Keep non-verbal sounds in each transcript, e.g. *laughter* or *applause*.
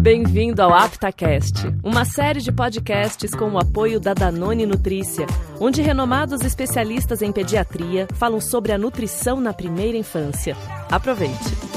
Bem-vindo ao AptaCast, uma série de podcasts com o apoio da Danone Nutrícia, onde renomados especialistas em pediatria falam sobre a nutrição na primeira infância. Aproveite!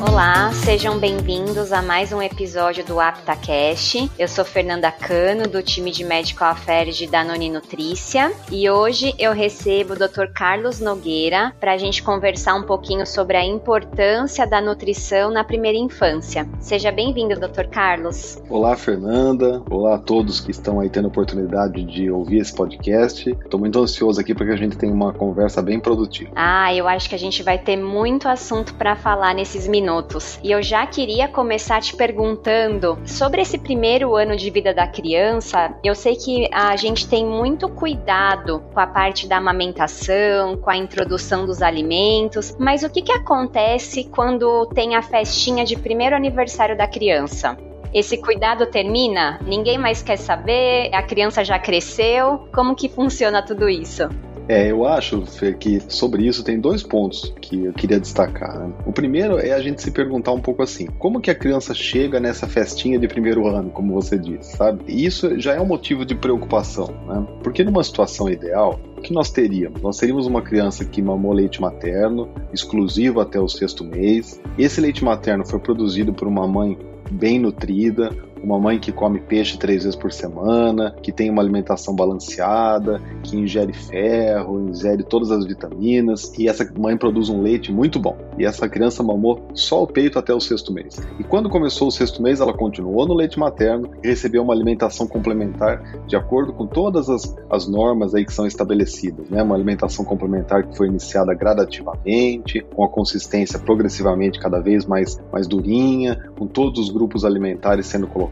Olá, sejam bem-vindos a mais um episódio do AptaCast. Eu sou Fernanda Cano, do time de Medical Affairs de Danone Nutrícia, e hoje eu recebo o Dr. Carlos Nogueira para a gente conversar um pouquinho sobre a importância da nutrição na primeira infância. Seja bem-vindo, Dr. Carlos. Olá, Fernanda. Olá a todos que estão aí tendo a oportunidade de ouvir esse podcast. Estou muito ansioso aqui para que a gente tenha uma conversa bem produtiva. Ah, eu acho que a gente vai ter muito assunto para falar nesses minutos minutos. E eu já queria começar te perguntando sobre esse primeiro ano de vida da criança. Eu sei que a gente tem muito cuidado com a parte da amamentação, com a introdução dos alimentos, mas o que, que acontece quando tem a festinha de primeiro aniversário da criança? esse cuidado termina? Ninguém mais quer saber? A criança já cresceu? Como que funciona tudo isso? É, eu acho, Fê, que sobre isso tem dois pontos que eu queria destacar. Né? O primeiro é a gente se perguntar um pouco assim: como que a criança chega nessa festinha de primeiro ano, como você disse, sabe? E isso já é um motivo de preocupação, né? Porque numa situação ideal, o que nós teríamos? Nós teríamos uma criança que mamou leite materno, exclusivo até o sexto mês. Esse leite materno foi produzido por uma mãe bem nutrida, uma mãe que come peixe três vezes por semana, que tem uma alimentação balanceada, que ingere ferro, ingere todas as vitaminas, e essa mãe produz um leite muito bom. E essa criança mamou só o peito até o sexto mês. E quando começou o sexto mês, ela continuou no leite materno e recebeu uma alimentação complementar de acordo com todas as, as normas aí que são estabelecidas, né? Uma alimentação complementar que foi iniciada gradativamente, com a consistência progressivamente cada vez mais, mais durinha, com todos os grupos alimentares sendo colocados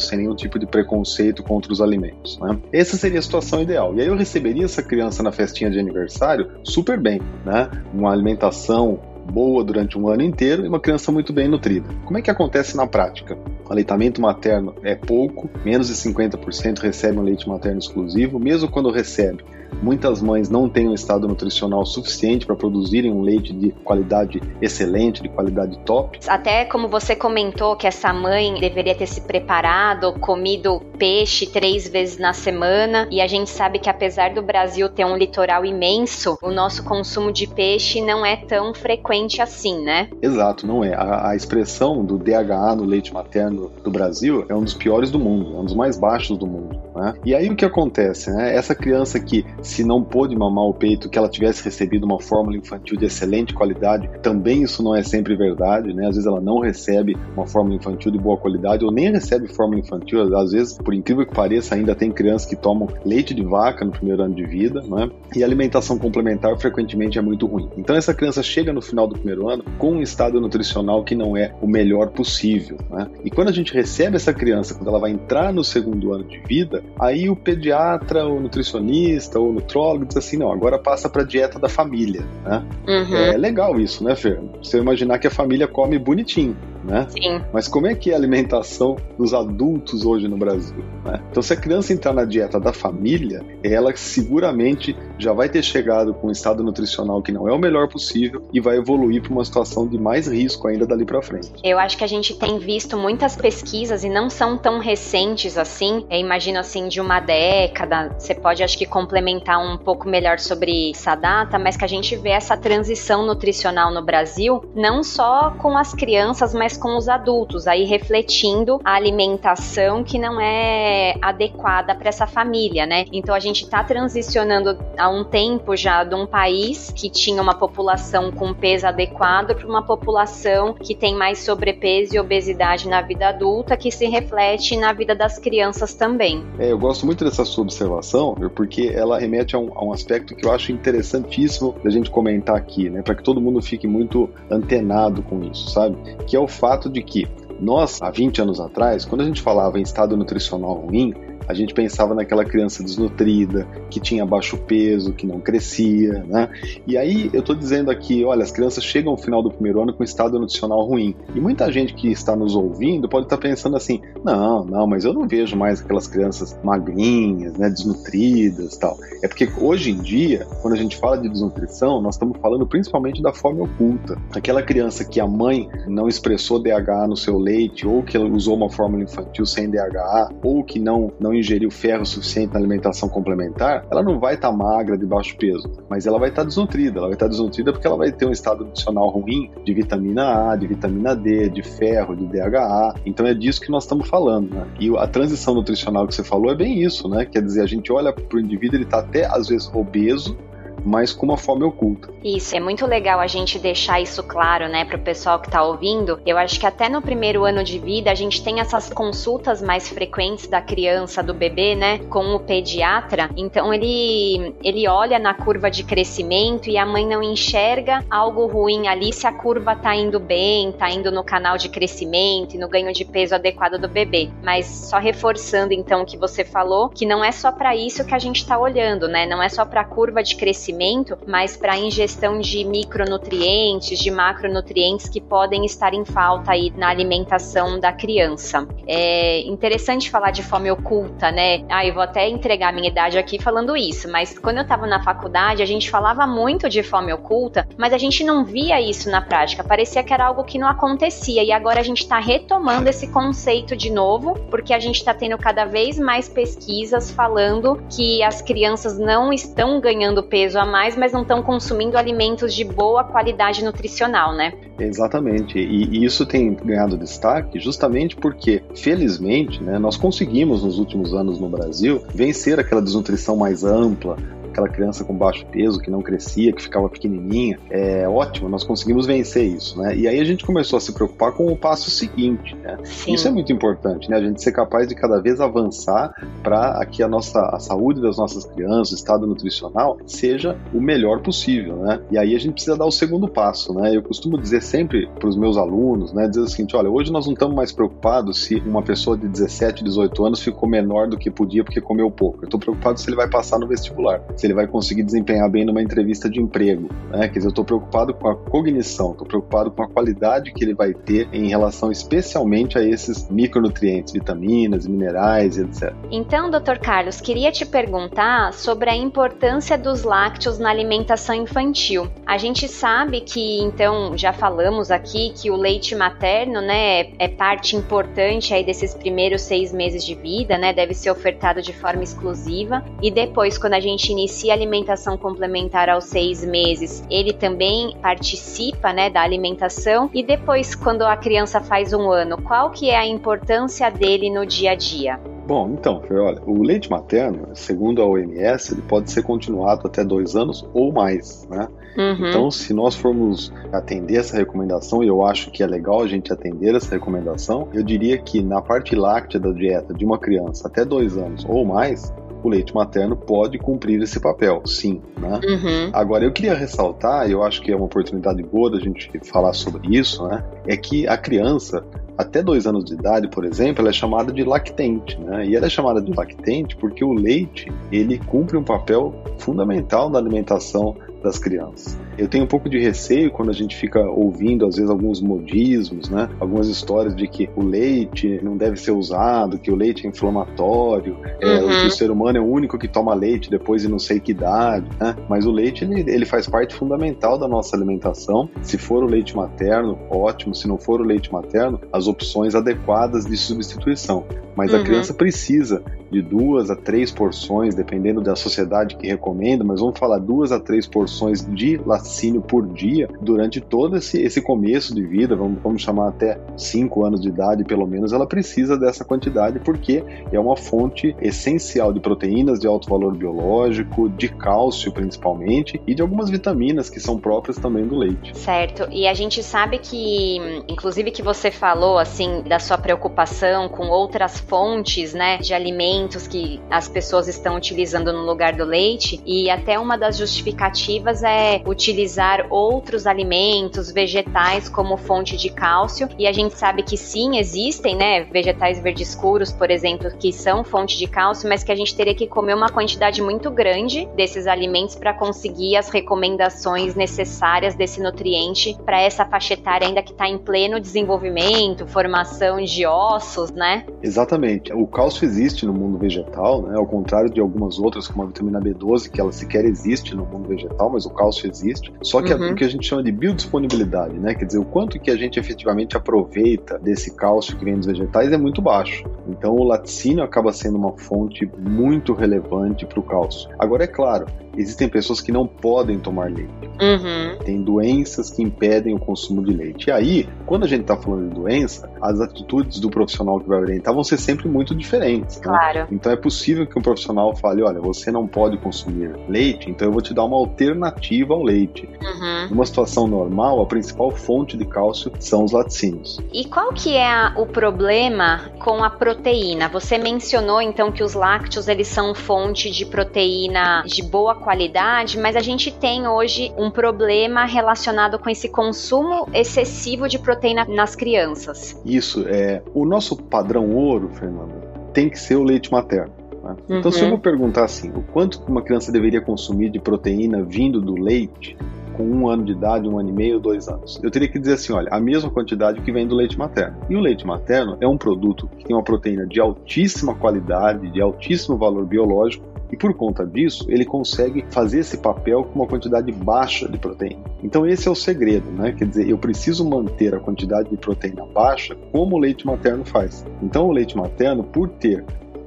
sem nenhum tipo de preconceito contra os alimentos. Né? Essa seria a situação ideal. E aí eu receberia essa criança na festinha de aniversário super bem, né? Uma alimentação boa durante um ano inteiro e uma criança muito bem nutrida. Como é que acontece na prática? O aleitamento materno é pouco, menos de 50% recebem um leite materno exclusivo, mesmo quando recebe Muitas mães não têm um estado nutricional suficiente para produzirem um leite de qualidade excelente, de qualidade top. Até como você comentou que essa mãe deveria ter se preparado, comido peixe três vezes na semana, e a gente sabe que apesar do Brasil ter um litoral imenso, o nosso consumo de peixe não é tão frequente assim, né? Exato, não é. A, a expressão do DHA no leite materno do Brasil é um dos piores do mundo, é um dos mais baixos do mundo. Né? E aí o que acontece? Né? Essa criança que se não pôde mamar o peito, que ela tivesse recebido uma fórmula infantil de excelente qualidade, também isso não é sempre verdade, né? Às vezes ela não recebe uma fórmula infantil de boa qualidade ou nem recebe fórmula infantil, às vezes, por incrível que pareça, ainda tem crianças que tomam leite de vaca no primeiro ano de vida, né? E a alimentação complementar frequentemente é muito ruim. Então essa criança chega no final do primeiro ano com um estado nutricional que não é o melhor possível, né? E quando a gente recebe essa criança, quando ela vai entrar no segundo ano de vida, aí o pediatra, o nutricionista, o nutrólogo diz assim, não, agora passa para dieta da família, né? Uhum. É legal isso, né, Fer? Você imaginar que a família come bonitinho né? Sim. Mas como é que é a alimentação dos adultos hoje no Brasil? Né? Então, se a criança entrar na dieta da família, ela seguramente já vai ter chegado com um estado nutricional que não é o melhor possível e vai evoluir para uma situação de mais risco ainda dali para frente. Eu acho que a gente tem visto muitas pesquisas e não são tão recentes assim. Eu imagino assim de uma década. Você pode acho que complementar um pouco melhor sobre essa data, mas que a gente vê essa transição nutricional no Brasil, não só com as crianças, mas com os adultos, aí refletindo a alimentação que não é adequada para essa família, né? Então a gente está transicionando há um tempo já de um país que tinha uma população com peso adequado para uma população que tem mais sobrepeso e obesidade na vida adulta, que se reflete na vida das crianças também. É, eu gosto muito dessa sua observação, porque ela remete a um, a um aspecto que eu acho interessantíssimo da gente comentar aqui, né? Para que todo mundo fique muito antenado com isso, sabe? Que é o fato de que Nós, há 20 anos atrás, quando a gente falava em estado nutricional ruim, a gente pensava naquela criança desnutrida, que tinha baixo peso, que não crescia, né? E aí eu estou dizendo aqui, olha, as crianças chegam ao final do primeiro ano com estado nutricional ruim. E muita gente que está nos ouvindo pode estar pensando assim: não, não, mas eu não vejo mais aquelas crianças magrinhas, né, desnutridas tal. É porque hoje em dia, quando a gente fala de desnutrição, nós estamos falando principalmente da fome oculta. Aquela criança que a mãe não expressou DHA no seu leite, ou que usou uma fórmula infantil sem DHA, ou que não, não ingeriu ferro suficiente na alimentação complementar, ela não vai estar tá magra, de baixo peso, mas ela vai estar tá desnutrida. Ela vai estar tá desnutrida porque ela vai ter um estado nutricional ruim de vitamina A, de vitamina D, de ferro, de DHA. Então é disso que nós estamos falando, né? E a transição nutricional que você falou é bem isso, né? Quer dizer, a gente olha para o indivíduo, ele está até às vezes obeso, mas com uma fome oculta. Isso, é muito legal a gente deixar isso claro, né, para o pessoal que está ouvindo. Eu acho que até no primeiro ano de vida a gente tem essas consultas mais frequentes da criança, do bebê, né, com o pediatra. Então ele ele olha na curva de crescimento e a mãe não enxerga algo ruim ali se a curva tá indo bem, tá indo no canal de crescimento e no ganho de peso adequado do bebê. Mas só reforçando então o que você falou, que não é só para isso que a gente está olhando, né? Não é só para curva de crescimento crescimento, mas para a ingestão de micronutrientes, de macronutrientes que podem estar em falta aí na alimentação da criança. É interessante falar de fome oculta, né? Ah, eu vou até entregar a minha idade aqui falando isso, mas quando eu estava na faculdade, a gente falava muito de fome oculta, mas a gente não via isso na prática. Parecia que era algo que não acontecia e agora a gente está retomando esse conceito de novo, porque a gente está tendo cada vez mais pesquisas falando que as crianças não estão ganhando peso a mais, mas não estão consumindo alimentos de boa qualidade nutricional, né? Exatamente. E, isso tem ganhado destaque justamente porque, felizmente, né, nós conseguimos nos últimos anos no Brasil vencer aquela desnutrição mais ampla, aquela criança com baixo peso, que não crescia, que ficava pequenininha. É ótimo, nós conseguimos vencer isso, né? E aí a gente começou a se preocupar com o passo seguinte, né? Isso é muito importante, né? A gente ser capaz de cada vez avançar para que a nossa a saúde das nossas crianças, o estado nutricional, seja o melhor possível, né? E aí a gente precisa dar o segundo passo, né? Eu costumo dizer sempre para os meus alunos, né? Dizer o seguinte, olha, hoje nós não estamos mais preocupados se uma pessoa de 17, 18 anos ficou menor do que podia porque comeu pouco. Eu estou preocupado se ele vai passar no vestibular, se ele vai conseguir desempenhar bem numa entrevista de emprego. Né? Quer dizer, eu estou preocupado com a cognição, estou preocupado com a qualidade que ele vai ter em relação especialmente a esses micronutrientes, vitaminas, minerais, etc. Então, doutor Carlos, queria te perguntar sobre a importância dos lácteos na alimentação infantil. A gente sabe que, então, já falamos aqui que o leite materno, né, é parte importante aí desses primeiros seis meses de vida, né, deve ser ofertado de forma exclusiva. E depois, quando a gente inicia a alimentação complementar aos seis meses, ele também participa né, da alimentação. E depois, quando a criança faz um ano, qual que é a importância dele no dia a dia? Bom, então, olha, o leite materno, segundo a OMS, ele pode ser continuado até dois anos ou mais, né? Uhum. Então, se nós formos atender essa recomendação, e eu acho que é legal a gente atender essa recomendação, eu diria que na parte láctea da dieta de uma criança até dois anos ou mais, o leite materno pode cumprir esse papel, sim. Né? Uhum. Agora, eu queria ressaltar, eu acho que é uma oportunidade boa da gente falar sobre isso, né? é que a criança, até dois anos de idade, por exemplo, ela é chamada de lactente, né? E ela é chamada de lactente porque o leite ele cumpre um papel fundamental na alimentação das crianças. Eu tenho um pouco de receio quando a gente fica ouvindo, às vezes, alguns modismos, né? Algumas histórias de que o leite não deve ser usado, que o leite é inflamatório, é, uhum. é, que o ser humano é o único que toma leite depois de não sei que idade, né? Mas o leite, ele, ele faz parte fundamental da nossa alimentação. Se for o leite materno, ótimo. Se não for o leite materno, as opções adequadas de substituição. Mas uhum. a criança precisa de duas a três porções, dependendo da sociedade que recomenda, mas vamos falar duas a três porções de laticínio por dia durante todo esse, esse começo de vida, vamos, vamos chamar até cinco anos de idade pelo menos, ela precisa dessa quantidade porque é uma fonte essencial de proteínas de alto valor biológico, de cálcio principalmente e de algumas vitaminas que são próprias também do leite. Certo, e a gente sabe que, inclusive que você falou assim da sua preocupação com outras fontes, né, de alimentos que as pessoas estão utilizando no lugar do leite e até uma das justificativas alternativas é utilizar outros alimentos, vegetais como fonte de cálcio. E a gente sabe que sim, existem, né, vegetais verdes escuros, por exemplo, que são fonte de cálcio, mas que a gente teria que comer uma quantidade muito grande desses alimentos para conseguir as recomendações necessárias desse nutriente para essa faixa etária ainda que está em pleno desenvolvimento, formação de ossos, né? Exatamente. O cálcio existe no mundo vegetal, né? Ao contrário de algumas outras, como a vitamina B12, que ela sequer existe no mundo vegetal, mas o cálcio existe. Só que uhum. é o que a gente chama de biodisponibilidade, né? Quer dizer, o quanto que a gente efetivamente aproveita desse cálcio que vem dos vegetais é muito baixo. Então o laticínio acaba sendo uma fonte muito relevante para o cálcio. Agora é claro, existem pessoas que não podem tomar leite. Uhum. Tem doenças que impedem o consumo de leite. E aí, quando a gente está falando de doença, as atitudes do profissional que vai orientar vão ser sempre muito diferentes. Né? Claro. Então é possível que um profissional fale: olha, você não pode consumir leite, então eu vou te dar uma alternativa ao leite. Uhum. Numa situação normal, a principal fonte de cálcio são os laticínios. E qual que é a, o problema com a proteína? Você mencionou então que os lácteos eles são fonte de proteína de boa qualidade qualidade, mas a gente tem hoje um problema relacionado com esse consumo excessivo de proteína nas crianças. Isso, é. O nosso padrão ouro, Fernando, tem que ser o leite materno. Né? Então, uhum. se eu uhum. vou perguntar assim, o quanto uma criança deveria consumir de proteína vindo do leite, com um ano de idade, um ano e meio, dois anos. Eu teria que dizer assim, olha, a mesma quantidade que vem do leite materno. E o leite materno é um produto que tem uma proteína de altíssima qualidade, de altíssimo valor biológico, e por conta disso, ele consegue fazer esse papel com uma quantidade baixa de proteína. Então esse é o segredo, né? Quer dizer, eu preciso manter a quantidade de proteína baixa como o leite materno faz. Então o leite materno, por ter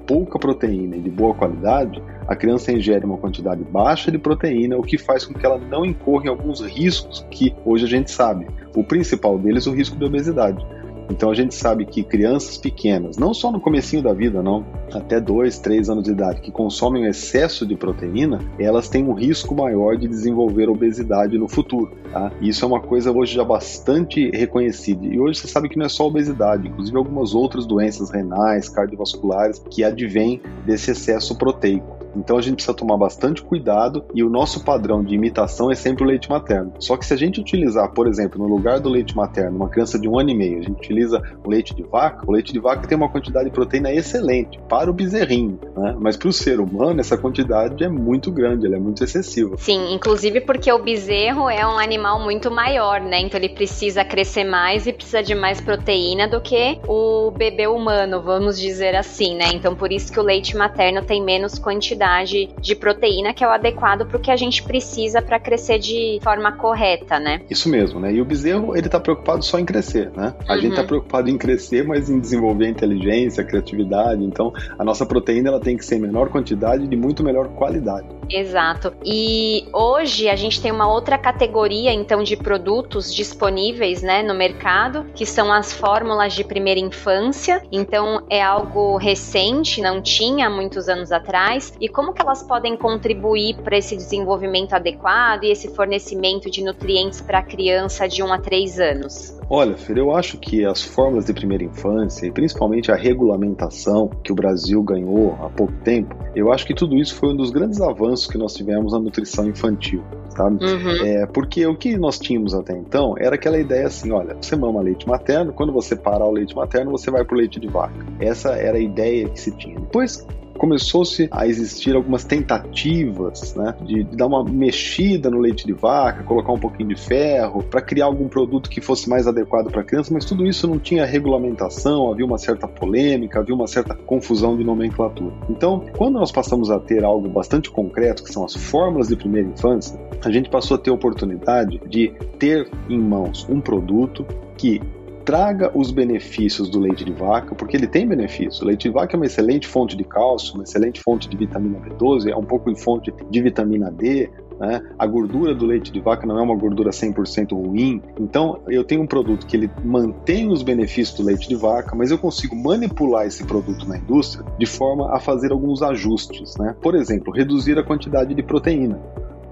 pouca proteína e de boa qualidade, a criança ingere uma quantidade baixa de proteína, o que faz com que ela não incorra em alguns riscos que hoje a gente sabe. O principal deles é o risco de obesidade. Então a gente sabe que crianças pequenas, não só no comecinho da vida, não, até 2, 3 anos de idade, que consomem um excesso de proteína, elas têm um risco maior de desenvolver obesidade no futuro. Tá? Isso é uma coisa hoje já bastante reconhecida. E hoje você sabe que não é só obesidade, inclusive algumas outras doenças renais, cardiovasculares, que advêm desse excesso proteico. Então a gente precisa tomar bastante cuidado e o nosso padrão de imitação é sempre o leite materno. Só que se a gente utilizar, por exemplo, no lugar do leite materno, uma criança de um ano e meio, a gente utiliza o leite de vaca, o leite de vaca tem uma quantidade de proteína excelente para o bezerrinho, né? Mas para o ser humano essa quantidade é muito grande, ela é muito excessiva. Sim, inclusive porque o bezerro é um animal muito maior, né? Então ele precisa crescer mais e precisa de mais proteína do que o bebê humano, vamos dizer assim, né? Então por isso que o leite materno tem menos quantidade quantidade de proteína que é o adequado para o que a gente precisa para crescer de forma correta, né? Isso mesmo, né? E o bezerro, ele tá preocupado só em crescer, né? A uhum. gente tá preocupado em crescer, mas em desenvolver inteligência, criatividade. Então, a nossa proteína ela tem que ser em menor quantidade e de muito melhor qualidade. Exato. E hoje a gente tem uma outra categoria, então, de produtos disponíveis, né, no mercado, que são as fórmulas de primeira infância. Então, é algo recente, não tinha muitos anos atrás. E como que elas podem contribuir para esse desenvolvimento adequado e esse fornecimento de nutrientes para a criança de 1 a 3 anos? Olha, Fer, eu acho que as fórmulas de primeira infância e principalmente a regulamentação que o Brasil ganhou há pouco tempo, eu acho que tudo isso foi um dos grandes avanços que nós tivemos na nutrição infantil, sabe? Uhum. É, porque o que nós tínhamos até então era aquela ideia assim, olha, você mama leite materno, quando você parar o leite materno, você vai pro leite de vaca. Essa era a ideia que se tinha. Depois começou-se a existir algumas tentativas né, de, de, dar uma mexida no leite de vaca, colocar um pouquinho de ferro, para criar algum produto que fosse mais adequado para criança, mas tudo isso não tinha regulamentação, havia uma certa polêmica, havia uma certa confusão de nomenclatura. Então, quando nós passamos a ter algo bastante concreto, que são as fórmulas de primeira infância, a gente passou a ter a oportunidade de ter em mãos um produto que traga os benefícios do leite de vaca, porque ele tem benefício. O leite de vaca é uma excelente fonte de cálcio, uma excelente fonte de vitamina B12, é um pouco de fonte de vitamina D, né? A gordura do leite de vaca não é uma gordura 100% ruim. Então, eu tenho um produto que ele mantém os benefícios do leite de vaca, mas eu consigo manipular esse produto na indústria de forma a fazer alguns ajustes, né? Por exemplo, reduzir a quantidade de proteína.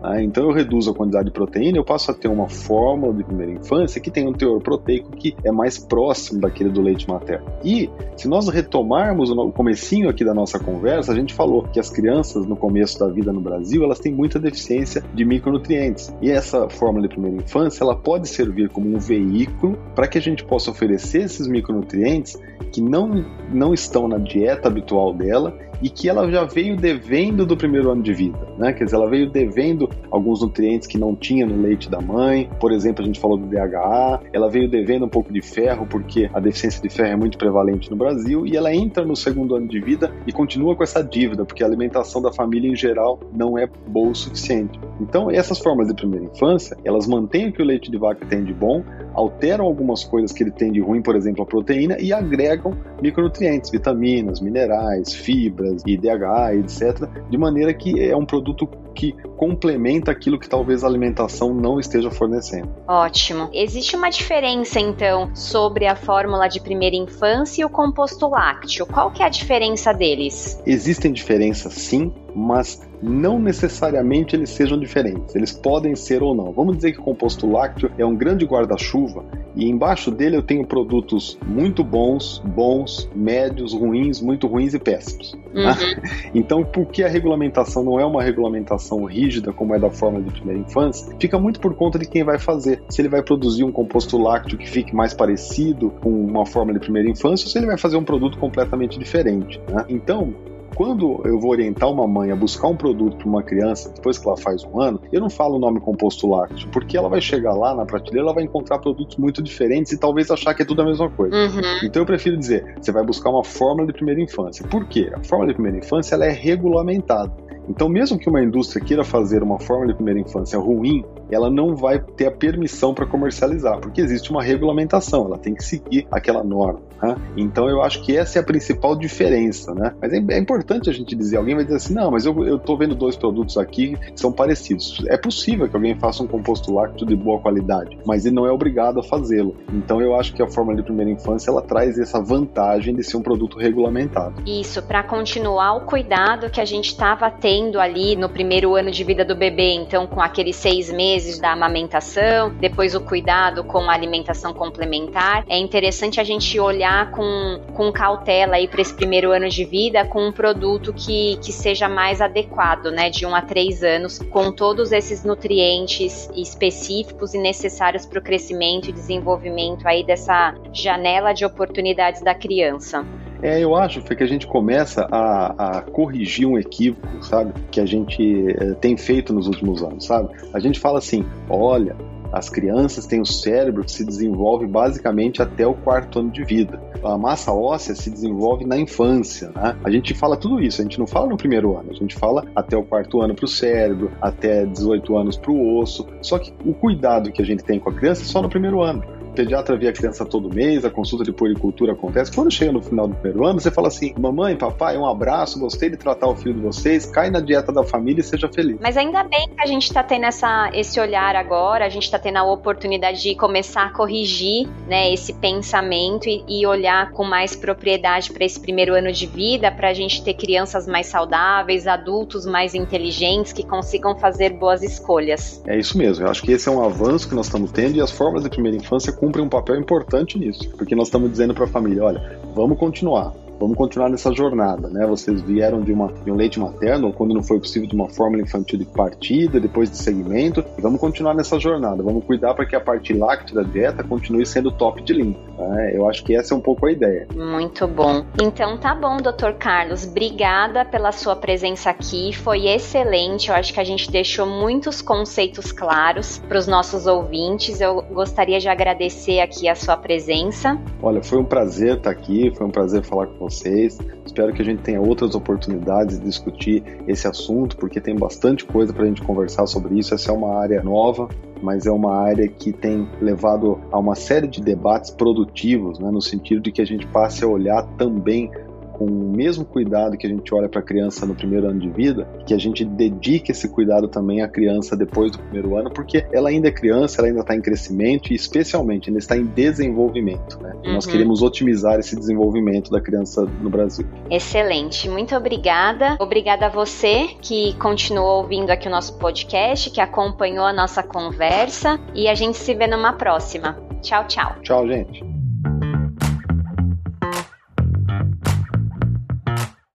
Né? Então eu reduzo a quantidade de proteína, eu passo a ter uma fórmula de primeira infância que tem um teor proteico que é mais próximo daquele do leite materno. E se nós retomarmos o comecinho aqui da nossa conversa, a gente falou que as crianças no começo da vida no Brasil, elas têm muita deficiência de micronutrientes. E essa fórmula de primeira infância, ela pode servir como um veículo para que a gente possa oferecer esses micronutrientes que não, não estão na dieta habitual dela e que ela já veio devendo do primeiro ano de vida, né? Quer dizer, ela veio devendo alguns nutrientes que não tinha no leite da mãe, por exemplo, a gente falou do DHA, ela veio devendo um pouco de ferro, porque a deficiência de ferro é muito prevalente no Brasil, e ela entra no segundo ano de vida e continua com essa dívida, porque a alimentação da família em geral não é boa o suficiente. Então, essas formas de primeira infância, elas mantêm o que o leite de vaca tem de bom, alteram algumas coisas que ele tem de ruim, por exemplo, a proteína, e agregam micronutrientes, vitaminas, minerais, fibras, IDH, etc., de maneira que é um produto que complementa aquilo que talvez a alimentação não esteja fornecendo. Ótimo. Existe uma diferença então sobre a fórmula de primeira infância e o composto lácteo. Qual que é a diferença deles? Existem diferenças sim, mas não necessariamente eles sejam diferentes. Eles podem ser ou não. Vamos dizer que o composto lácteo é um grande guarda-chuva e embaixo dele eu tenho produtos muito bons, bons, médios, ruins, muito ruins e péssimos. Uhum. *laughs* Então, porque a regulamentação não é uma regulamentação rígida como é da forma de primeira infância, fica muito por conta de quem vai fazer. Se ele vai produzir um composto lácteo que fique mais parecido com uma forma de primeira infância, ou se ele vai fazer um produto completamente diferente. Né? Então, quando eu vou orientar uma mãe a buscar um produto para uma criança depois que ela faz um ano, eu não falo o nome composto lácteo, porque ela vai chegar lá na prateleira, ela vai encontrar produtos muito diferentes e talvez achar que é tudo a mesma coisa. Uhum. Então eu prefiro dizer, você vai buscar uma fórmula de primeira infância. Por quê? A fórmula de primeira infância ela é regulamentada. Então, mesmo que uma indústria queira fazer uma forma de primeira infância ruim, ela não vai ter a permissão para comercializar, porque existe uma regulamentação, ela tem que seguir aquela norma. Né? Então, eu acho que essa é a principal diferença. Né? Mas é, é importante a gente dizer: alguém vai dizer assim, não, mas eu estou vendo dois produtos aqui que são parecidos. É possível que alguém faça um composto lácteo de boa qualidade, mas ele não é obrigado a fazê-lo. Então, eu acho que a fórmula de primeira infância ela traz essa vantagem de ser um produto regulamentado. Isso, para continuar o cuidado que a gente estava tendo ali no primeiro ano de vida do bebê, então com aqueles seis meses da amamentação, depois o cuidado com a alimentação complementar. É interessante a gente olhar com, com cautela aí para esse primeiro ano de vida com um produto que, que seja mais adequado, né, de um a três anos, com todos esses nutrientes específicos e necessários para o crescimento e desenvolvimento aí dessa janela de oportunidades da criança. É, eu acho que a gente começa a, a, corrigir um equívoco, sabe? Que a gente é, tem feito nos últimos anos, sabe? A gente fala assim: olha, as crianças têm o cérebro que se desenvolve basicamente até o quarto ano de vida. A massa óssea se desenvolve na infância. Né? A gente fala tudo isso, a gente não fala no primeiro ano, a gente fala até o quarto ano para o cérebro, até 18 anos para o osso. Só que o cuidado que a gente tem com a criança é só no primeiro ano pediatra vê a criança todo mês, a consulta de puericultura acontece. Quando chega no final do primeiro ano, você fala assim: mamãe, papai, um abraço, gostei de tratar o filho de vocês, cai na dieta da família e seja feliz. Mas ainda bem que a gente está tendo essa, esse olhar agora, a gente está tendo a oportunidade de começar a corrigir né, esse pensamento e, e olhar com mais propriedade para esse primeiro ano de vida, para a gente ter crianças mais saudáveis, adultos mais inteligentes que consigam fazer boas escolhas. É isso mesmo, eu acho que esse é um avanço que nós estamos tendo e as formas de primeira infância cumprem um papel importante nisso, porque nós estamos dizendo para a família, olha, vamos continuar, vamos continuar nessa jornada, né? Vocês vieram de, uma, de um leite materno, quando não foi possível, de uma fórmula infantil de partida, depois de segmento, e vamos continuar nessa jornada. Vamos cuidar para que a parte láctea da dieta continue sendo top de linha. Né? Eu acho que essa é um pouco a ideia. Muito bom. Então tá bom, doutor Carlos. Obrigada pela sua presença aqui. Foi excelente. Eu acho que a gente deixou muitos conceitos claros para os nossos ouvintes. Eu gostaria de agradecer aqui a sua presença. Olha, foi um prazer estar aqui, foi um prazer falar com vocês. Espero que a gente tenha outras oportunidades de discutir esse assunto, porque tem bastante coisa para a gente conversar sobre isso. Essa é uma área nova, mas é uma área que tem levado a uma série de debates produtivos, né, no sentido de que a gente passe a olhar também com o mesmo cuidado que a gente olha para a criança no primeiro ano de vida, que a gente dedique esse cuidado também à criança depois do primeiro ano, porque ela ainda é criança, ela ainda está em crescimento e, especialmente, ainda está em desenvolvimento. Né? Uhum. Nós queremos otimizar esse desenvolvimento da criança no Brasil. Excelente, muito obrigada. Obrigada a você que continuou ouvindo aqui o nosso podcast, que acompanhou a nossa conversa e a gente se vê numa próxima. Tchau, tchau. Tchau, gente.